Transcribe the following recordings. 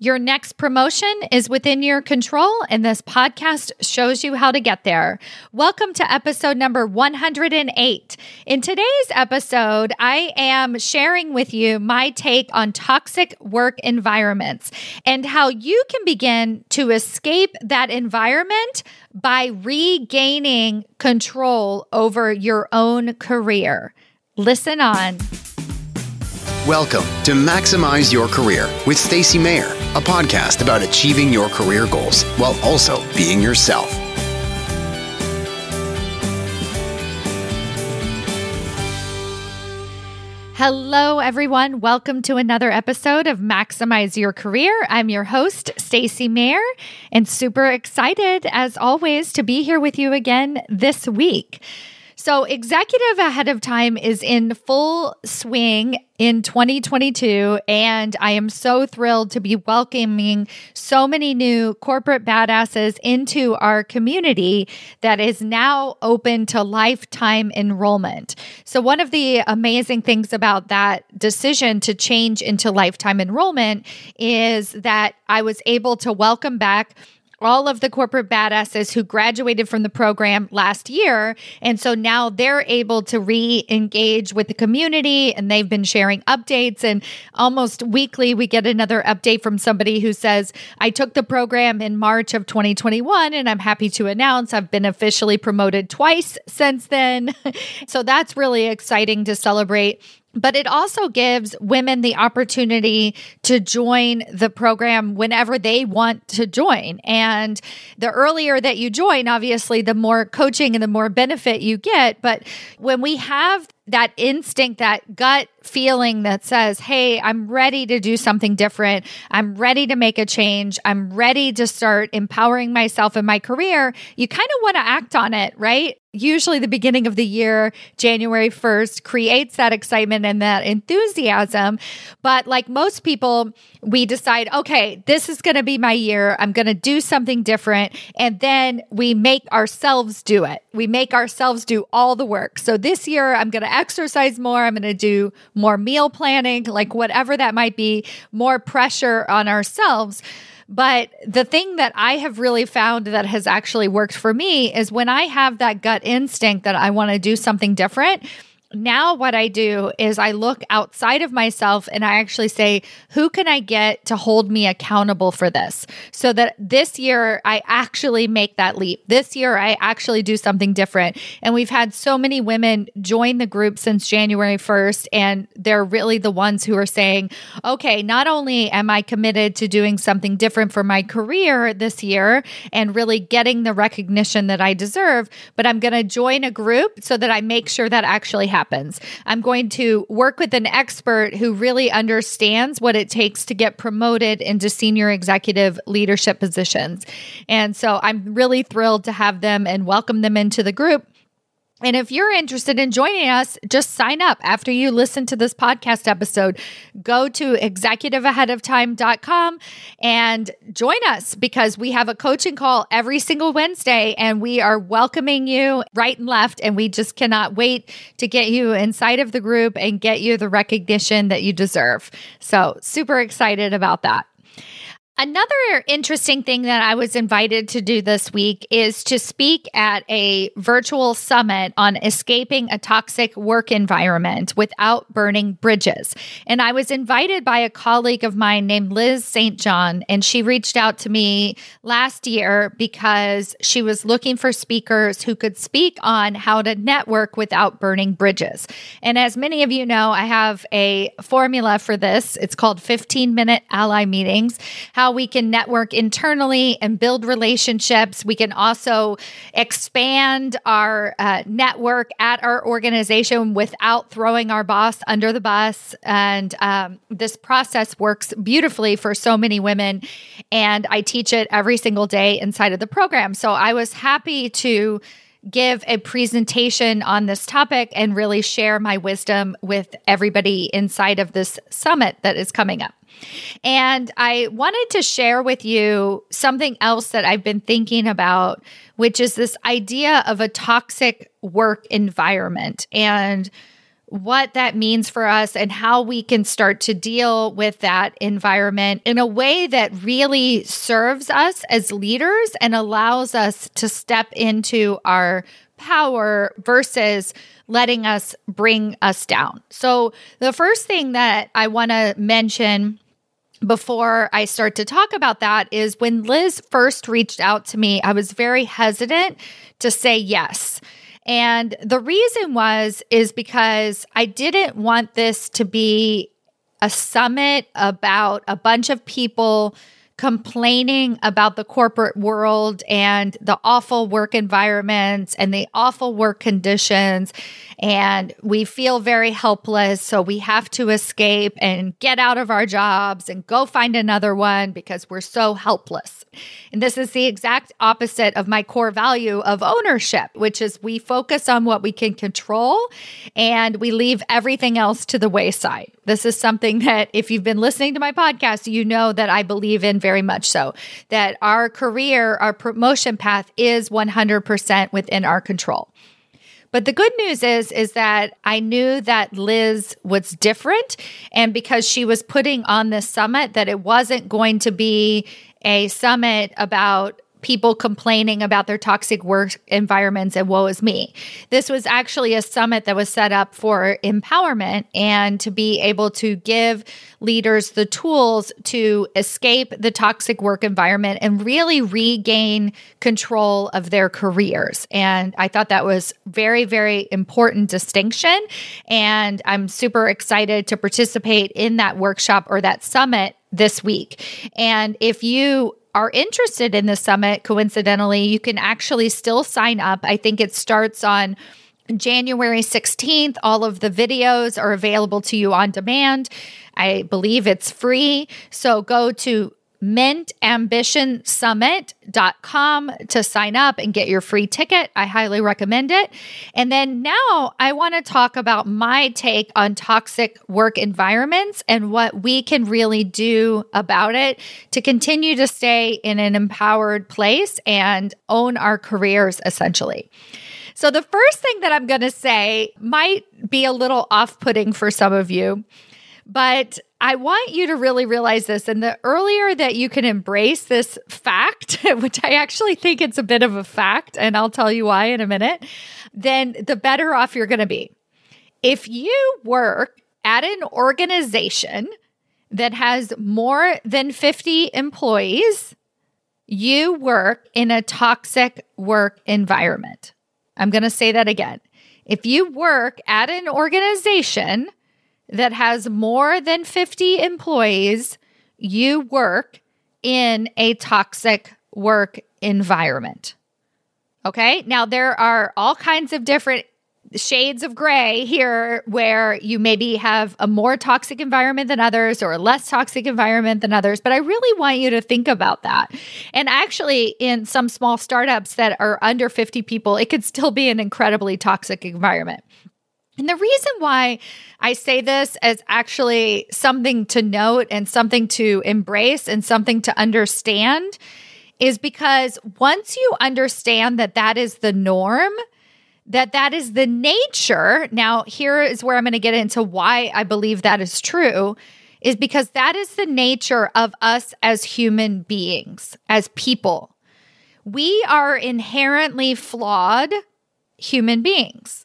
Your next promotion is within your control, and this podcast shows you how to get there. Welcome to episode number 108. In today's episode, I am sharing with you my take on toxic work environments and how you can begin to escape that environment by regaining control over your own career. Listen on. Welcome to Maximize Your Career with Stacy Mayer, a podcast about achieving your career goals while also being yourself. Hello everyone, welcome to another episode of Maximize Your Career. I'm your host Stacy Mayer and super excited as always to be here with you again this week. So, executive ahead of time is in full swing in 2022. And I am so thrilled to be welcoming so many new corporate badasses into our community that is now open to lifetime enrollment. So, one of the amazing things about that decision to change into lifetime enrollment is that I was able to welcome back all of the corporate badasses who graduated from the program last year. And so now they're able to re engage with the community and they've been sharing updates. And almost weekly, we get another update from somebody who says, I took the program in March of 2021 and I'm happy to announce I've been officially promoted twice since then. so that's really exciting to celebrate but it also gives women the opportunity to join the program whenever they want to join. And the earlier that you join, obviously, the more coaching and the more benefit you get. But when we have that instinct, that gut feeling that says, Hey, I'm ready to do something different. I'm ready to make a change. I'm ready to start empowering myself in my career. You kind of want to act on it, right? Usually, the beginning of the year, January 1st, creates that excitement and that enthusiasm. But like most people, we decide, okay, this is going to be my year. I'm going to do something different. And then we make ourselves do it. We make ourselves do all the work. So this year, I'm going to exercise more. I'm going to do more meal planning, like whatever that might be, more pressure on ourselves. But the thing that I have really found that has actually worked for me is when I have that gut instinct that I want to do something different now what I do is I look outside of myself and I actually say, who can I get to hold me accountable for this? So that this year I actually make that leap. This year I actually do something different. And we've had so many women join the group since January 1st. And they're really the ones who are saying, okay, not only am I committed to doing something different for my career this year and really getting the recognition that I deserve, but I'm going to join a group so that I make sure that actually happens happens. I'm going to work with an expert who really understands what it takes to get promoted into senior executive leadership positions. And so I'm really thrilled to have them and welcome them into the group. And if you're interested in joining us, just sign up after you listen to this podcast episode. Go to executiveaheadoftime.com and join us because we have a coaching call every single Wednesday and we are welcoming you right and left. And we just cannot wait to get you inside of the group and get you the recognition that you deserve. So, super excited about that. Another interesting thing that I was invited to do this week is to speak at a virtual summit on escaping a toxic work environment without burning bridges. And I was invited by a colleague of mine named Liz St. John, and she reached out to me last year because she was looking for speakers who could speak on how to network without burning bridges. And as many of you know, I have a formula for this. It's called 15 minute ally meetings. How how we can network internally and build relationships. We can also expand our uh, network at our organization without throwing our boss under the bus. And um, this process works beautifully for so many women. And I teach it every single day inside of the program. So I was happy to give a presentation on this topic and really share my wisdom with everybody inside of this summit that is coming up. And I wanted to share with you something else that I've been thinking about, which is this idea of a toxic work environment. And what that means for us and how we can start to deal with that environment in a way that really serves us as leaders and allows us to step into our power versus letting us bring us down. So, the first thing that I want to mention before I start to talk about that is when Liz first reached out to me, I was very hesitant to say yes. And the reason was is because I didn't want this to be a summit about a bunch of people complaining about the corporate world and the awful work environments and the awful work conditions. And we feel very helpless. So we have to escape and get out of our jobs and go find another one because we're so helpless. And this is the exact opposite of my core value of ownership, which is we focus on what we can control and we leave everything else to the wayside. This is something that, if you've been listening to my podcast, you know that I believe in very much so. That our career, our promotion path is 100% within our control. But the good news is is that I knew that Liz was different and because she was putting on this summit that it wasn't going to be a summit about people complaining about their toxic work environments and woe is me. This was actually a summit that was set up for empowerment and to be able to give leaders the tools to escape the toxic work environment and really regain control of their careers. And I thought that was very, very important distinction. And I'm super excited to participate in that workshop or that summit this week. And if you are interested in the summit, coincidentally, you can actually still sign up. I think it starts on January 16th. All of the videos are available to you on demand. I believe it's free. So go to mintambitionsummit.com to sign up and get your free ticket. I highly recommend it. And then now I want to talk about my take on toxic work environments and what we can really do about it to continue to stay in an empowered place and own our careers essentially. So, the first thing that I'm going to say might be a little off putting for some of you, but I want you to really realize this. And the earlier that you can embrace this fact, which I actually think it's a bit of a fact, and I'll tell you why in a minute, then the better off you're going to be. If you work at an organization that has more than 50 employees, you work in a toxic work environment. I'm going to say that again. If you work at an organization that has more than 50 employees, you work in a toxic work environment. Okay. Now, there are all kinds of different shades of gray here where you maybe have a more toxic environment than others or a less toxic environment than others. But I really want you to think about that. And actually, in some small startups that are under 50 people, it could still be an incredibly toxic environment. And the reason why I say this as actually something to note and something to embrace and something to understand is because once you understand that that is the norm, that that is the nature. Now, here is where I'm going to get into why I believe that is true is because that is the nature of us as human beings, as people. We are inherently flawed human beings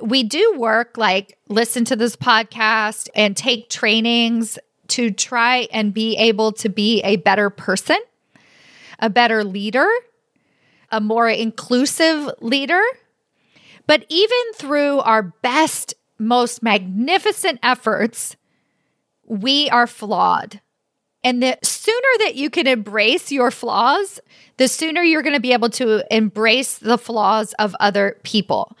we do work like listen to this podcast and take trainings to try and be able to be a better person, a better leader, a more inclusive leader. But even through our best, most magnificent efforts, we are flawed. And the sooner that you can embrace your flaws, the sooner you're going to be able to embrace the flaws of other people.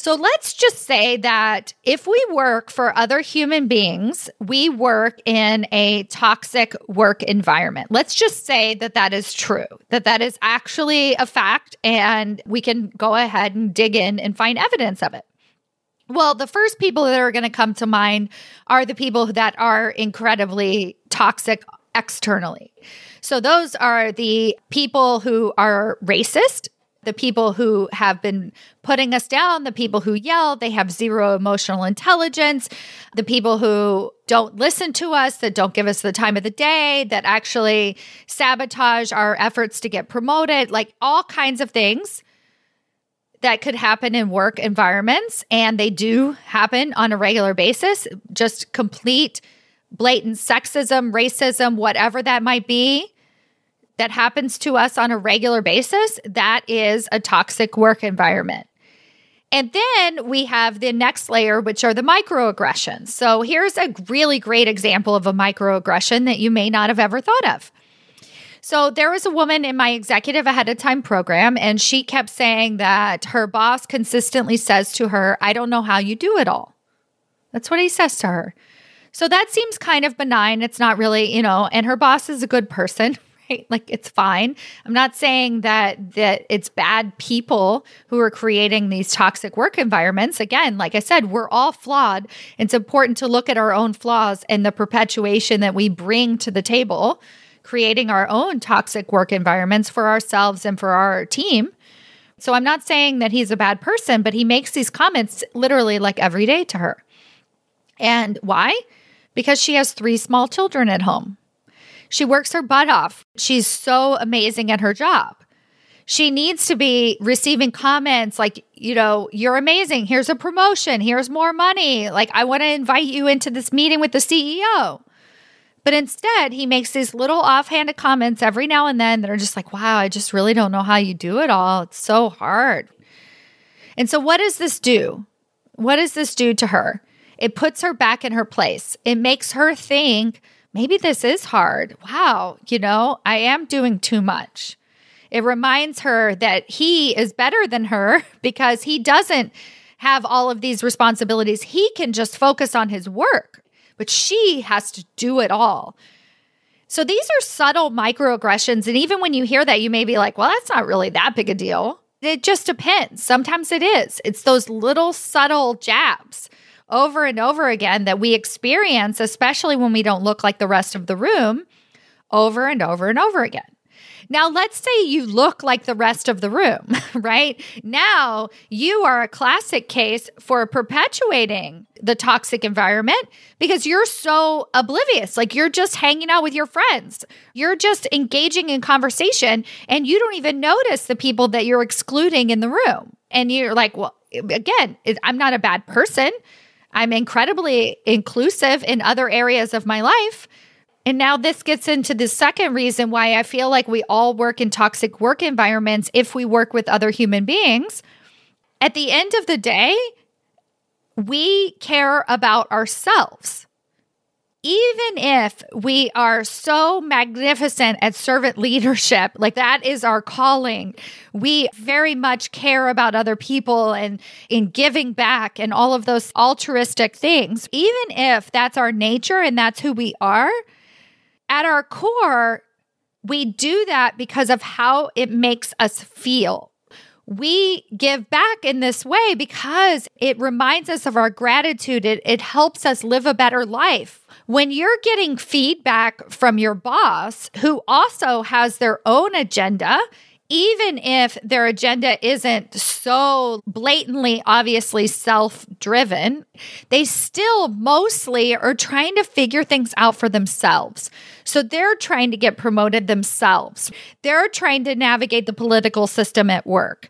So let's just say that if we work for other human beings, we work in a toxic work environment. Let's just say that that is true, that that is actually a fact, and we can go ahead and dig in and find evidence of it. Well, the first people that are going to come to mind are the people that are incredibly toxic externally. So those are the people who are racist the people who have been putting us down, the people who yell, they have zero emotional intelligence, the people who don't listen to us, that don't give us the time of the day, that actually sabotage our efforts to get promoted, like all kinds of things that could happen in work environments. And they do happen on a regular basis, just complete blatant sexism, racism, whatever that might be that happens to us on a regular basis, that is a toxic work environment. And then we have the next layer, which are the microaggressions. So here's a really great example of a microaggression that you may not have ever thought of. So there was a woman in my executive ahead of time program, and she kept saying that her boss consistently says to her, I don't know how you do it all. That's what he says to her. So that seems kind of benign. It's not really, you know, and her boss is a good person, right? Like it's fine. I'm not saying that that it's bad people who are creating these toxic work environments. Again, like I said, we're all flawed. It's important to look at our own flaws and the perpetuation that we bring to the table, creating our own toxic work environments for ourselves and for our team. So I'm not saying that he's a bad person, but he makes these comments literally like every day to her. And why? Because she has three small children at home. She works her butt off. She's so amazing at her job. She needs to be receiving comments like, you know, you're amazing. Here's a promotion. Here's more money. Like, I want to invite you into this meeting with the CEO. But instead, he makes these little offhanded comments every now and then that are just like, wow, I just really don't know how you do it all. It's so hard. And so, what does this do? What does this do to her? It puts her back in her place. It makes her think, maybe this is hard. Wow, you know, I am doing too much. It reminds her that he is better than her because he doesn't have all of these responsibilities. He can just focus on his work, but she has to do it all. So these are subtle microaggressions. And even when you hear that, you may be like, well, that's not really that big a deal. It just depends. Sometimes it is. It's those little subtle jabs over and over again that we experience, especially when we don't look like the rest of the room, over and over and over again. Now, let's say you look like the rest of the room, right? Now you are a classic case for perpetuating the toxic environment because you're so oblivious. Like you're just hanging out with your friends, you're just engaging in conversation, and you don't even notice the people that you're excluding in the room. And you're like, well, again, I'm not a bad person. I'm incredibly inclusive in other areas of my life. And now this gets into the second reason why I feel like we all work in toxic work environments if we work with other human beings. At the end of the day, we care about ourselves even if we are so magnificent at servant leadership, like that is our calling, we very much care about other people and in giving back and all of those altruistic things, even if that's our nature and that's who we are, at our core, we do that because of how it makes us feel. We give back in this way because it reminds us of our gratitude. It, it helps us live a better life when you're getting feedback from your boss, who also has their own agenda, even if their agenda isn't so blatantly, obviously self driven, they still mostly are trying to figure things out for themselves. So they're trying to get promoted themselves, they're trying to navigate the political system at work.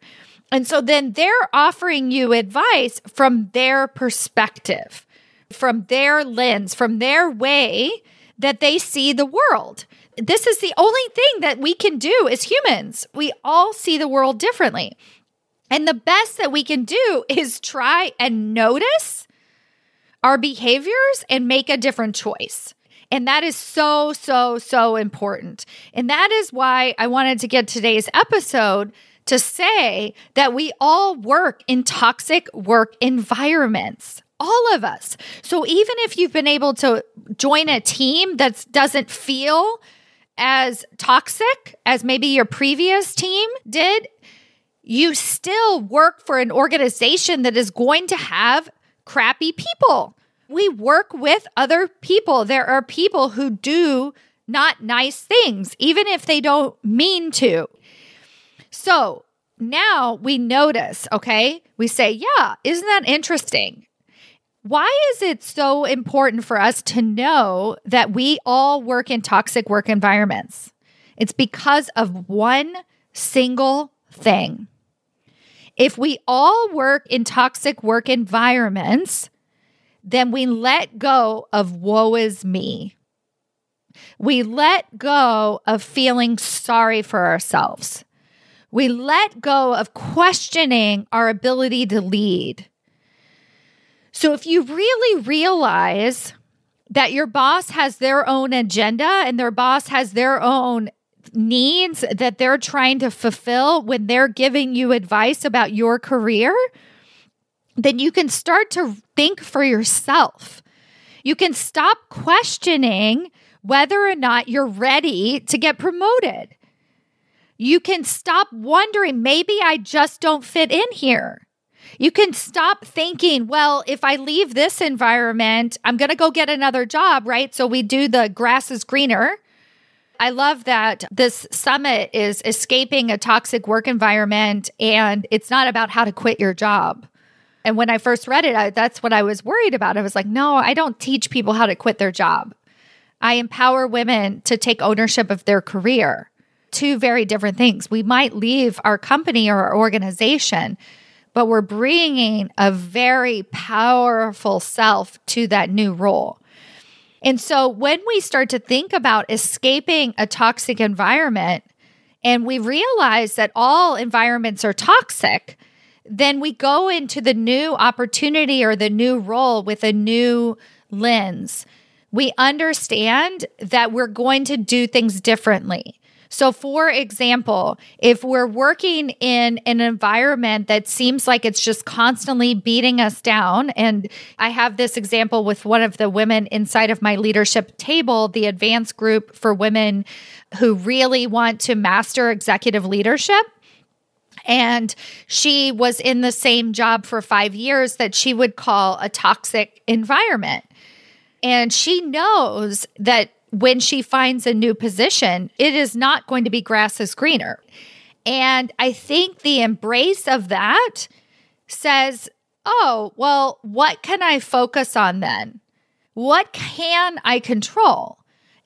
And so then they're offering you advice from their perspective from their lens, from their way that they see the world. This is the only thing that we can do as humans. We all see the world differently. And the best that we can do is try and notice our behaviors and make a different choice. And that is so, so, so important. And that is why I wanted to get today's episode to say that we all work in toxic work environments all of us. So even if you've been able to join a team that doesn't feel as toxic as maybe your previous team did, you still work for an organization that is going to have crappy people. We work with other people. There are people who do not nice things, even if they don't mean to. So, now we notice, okay? We say, yeah, isn't that interesting? Why is it so important for us to know that we all work in toxic work environments? It's because of one single thing. If we all work in toxic work environments, then we let go of woe is me. We let go of feeling sorry for ourselves. We let go of questioning our ability to lead. So if you really realize that your boss has their own agenda and their boss has their own needs that they're trying to fulfill when they're giving you advice about your career, then you can start to think for yourself. You can stop questioning whether or not you're ready to get promoted. You can stop wondering, maybe I just don't fit in here. You can stop thinking, well, if I leave this environment, I'm going to go get another job, right? So we do the grass is greener. I love that this summit is escaping a toxic work environment and it's not about how to quit your job. And when I first read it, I, that's what I was worried about. I was like, no, I don't teach people how to quit their job. I empower women to take ownership of their career. Two very different things. We might leave our company or our organization, but we're bringing a very powerful self to that new role. And so when we start to think about escaping a toxic environment and we realize that all environments are toxic, then we go into the new opportunity or the new role with a new lens. We understand that we're going to do things differently. So, for example, if we're working in an environment that seems like it's just constantly beating us down, and I have this example with one of the women inside of my leadership table, the advanced group for women who really want to master executive leadership. And she was in the same job for five years that she would call a toxic environment. And she knows that when she finds a new position, it is not going to be grass is greener. And I think the embrace of that says, oh, well, what can I focus on then? What can I control?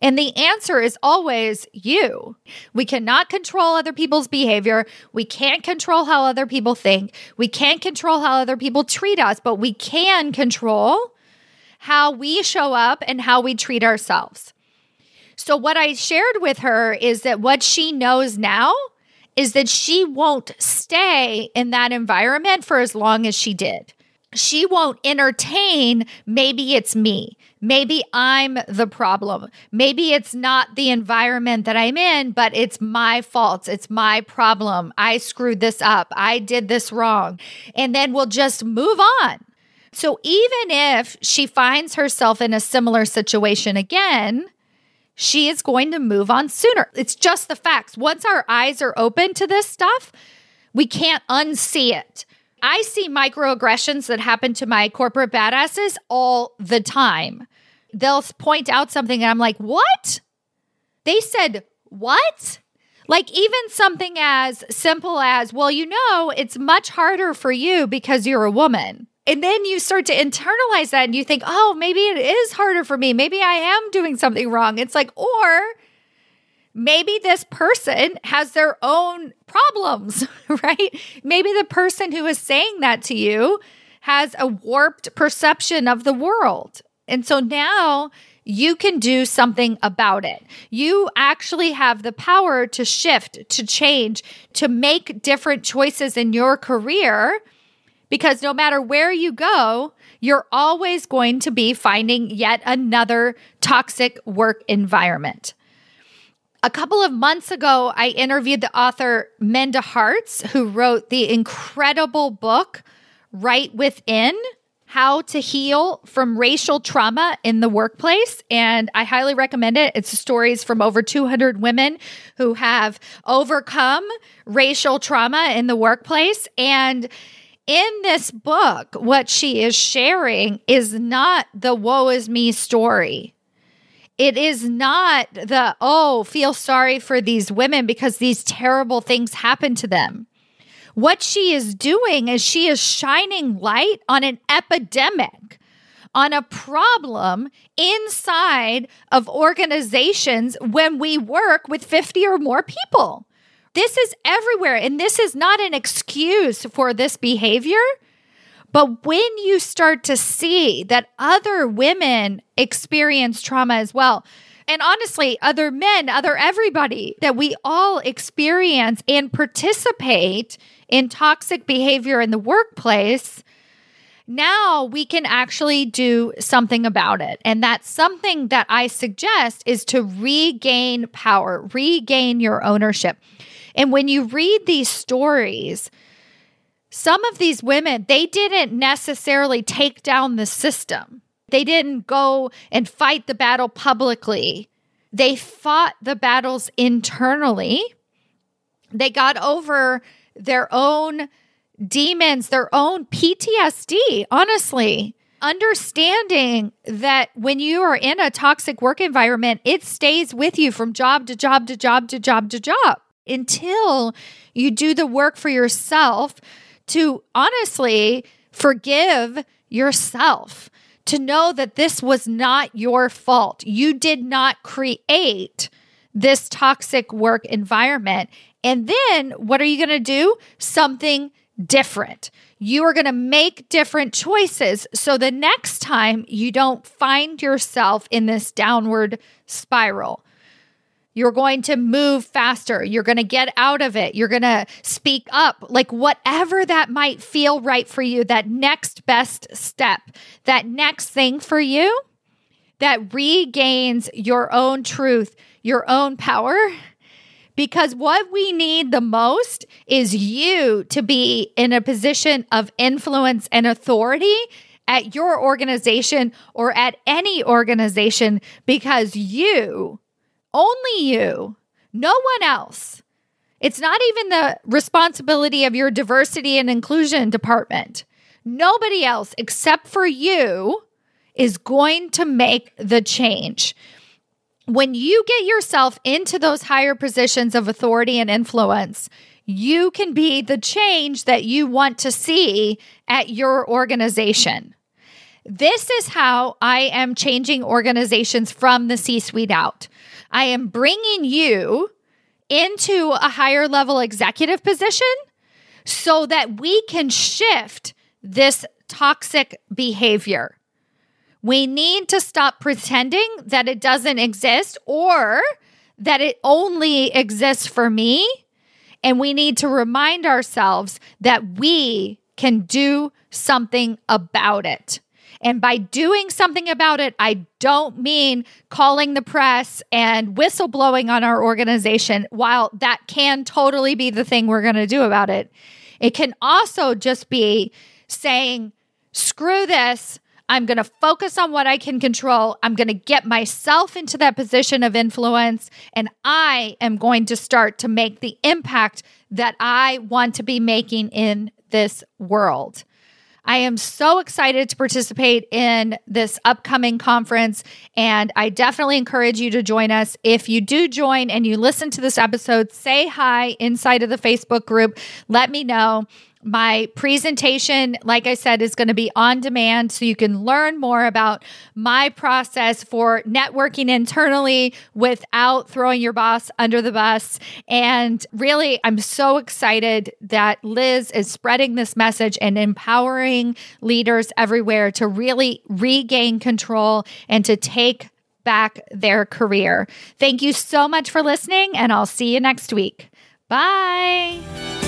And the answer is always you. We cannot control other people's behavior. We can't control how other people think. We can't control how other people treat us, but we can control how we show up and how we treat ourselves. So, what I shared with her is that what she knows now is that she won't stay in that environment for as long as she did. She won't entertain, maybe it's me. Maybe I'm the problem. Maybe it's not the environment that I'm in, but it's my fault. It's my problem. I screwed this up. I did this wrong. And then we'll just move on. So even if she finds herself in a similar situation again, she is going to move on sooner. It's just the facts. Once our eyes are open to this stuff, we can't unsee it. I see microaggressions that happen to my corporate badasses all the time. They'll point out something and I'm like, what? They said, what? Like, even something as simple as, well, you know, it's much harder for you because you're a woman. And then you start to internalize that and you think, oh, maybe it is harder for me. Maybe I am doing something wrong. It's like, or maybe this person has their own problems, right? Maybe the person who is saying that to you has a warped perception of the world. And so now you can do something about it. You actually have the power to shift, to change, to make different choices in your career because no matter where you go, you're always going to be finding yet another toxic work environment. A couple of months ago, I interviewed the author Minda Harts, who wrote the incredible book Right Within How to Heal from Racial Trauma in the Workplace. And I highly recommend it. It's stories from over 200 women who have overcome racial trauma in the workplace. And in this book, what she is sharing is not the woe is me story. It is not the, oh, feel sorry for these women because these terrible things happen to them. What she is doing is she is shining light on an epidemic, on a problem inside of organizations when we work with 50 or more people. This is everywhere. And this is not an excuse for this behavior. But when you start to see that other women experience trauma as well, and honestly, other men, other everybody, that we all experience and participate in toxic behavior in the workplace, now we can actually do something about it. And that's something that I suggest is to regain power, regain your ownership. And when you read these stories, some of these women, they didn't necessarily take down the system. They didn't go and fight the battle publicly. They fought the battles internally. They got over their own demons, their own PTSD, honestly. Understanding that when you are in a toxic work environment, it stays with you from job to job to job to job to job until you do the work for yourself to honestly forgive yourself, to know that this was not your fault. You did not create this toxic work environment. And then what are you going to do? Something different. You are going to make different choices. So the next time you don't find yourself in this downward spiral. You're going to move faster. You're going to get out of it. You're going to speak up, like whatever that might feel right for you, that next best step, that next thing for you that regains your own truth, your own power. Because what we need the most is you to be in a position of influence and authority at your organization or at any organization because you only you, no one else. It's not even the responsibility of your diversity and inclusion department. Nobody else except for you is going to make the change. When you get yourself into those higher positions of authority and influence, you can be the change that you want to see at your organization. This is how I am changing organizations from the C suite out. I am bringing you into a higher level executive position so that we can shift this toxic behavior. We need to stop pretending that it doesn't exist or that it only exists for me. And we need to remind ourselves that we can do something about it. And by doing something about it, I don't mean calling the press and whistleblowing on our organization, while that can totally be the thing we're going to do about it. It can also just be saying, screw this. I'm going to focus on what I can control. I'm going to get myself into that position of influence, and I am going to start to make the impact that I want to be making in this world. I am so excited to participate in this upcoming conference, and I definitely encourage you to join us. If you do join and you listen to this episode, say hi inside of the Facebook group. Let me know. My presentation, like I said, is going to be on demand so you can learn more about my process for networking internally without throwing your boss under the bus. And really, I'm so excited that Liz is spreading this message and empowering leaders everywhere to really regain control and to take back their career. Thank you so much for listening, and I'll see you next week. Bye.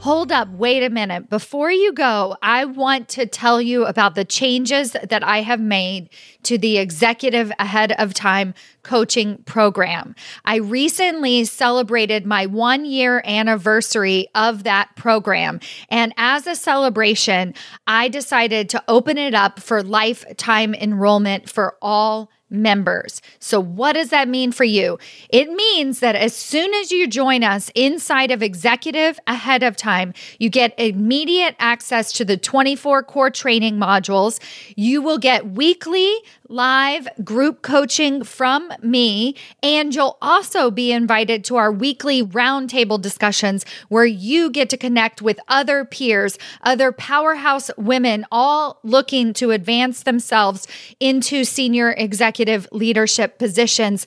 Hold up, wait a minute. Before you go, I want to tell you about the changes that I have made to the Executive Ahead of Time coaching program. I recently celebrated my one year anniversary of that program. And as a celebration, I decided to open it up for lifetime enrollment for all members. So, what does that mean for you? It means that as soon as you join us inside of Executive ahead of time, you get immediate access to the 24 core training modules. You will get weekly live group coaching from me, and you'll also be invited to our weekly roundtable discussions where you get to connect with other peers, other powerhouse women, all looking to advance themselves into senior executive leadership positions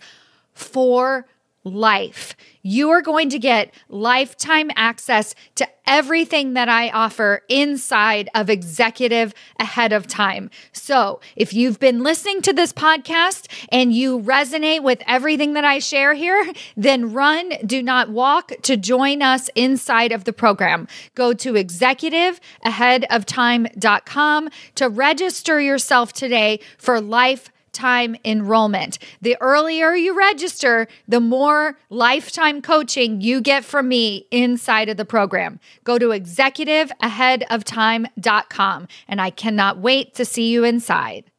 for life. You are going to get lifetime access to everything that I offer inside of Executive ahead of time. So, if you've been listening to this podcast and you resonate with everything that I share here, then run, do not walk to join us inside of the program. Go to executiveaheadoftime.com to register yourself today for life lifetime enrollment. The earlier you register, the more lifetime coaching you get from me inside of the program. Go to executiveaheadoftime.com and I cannot wait to see you inside.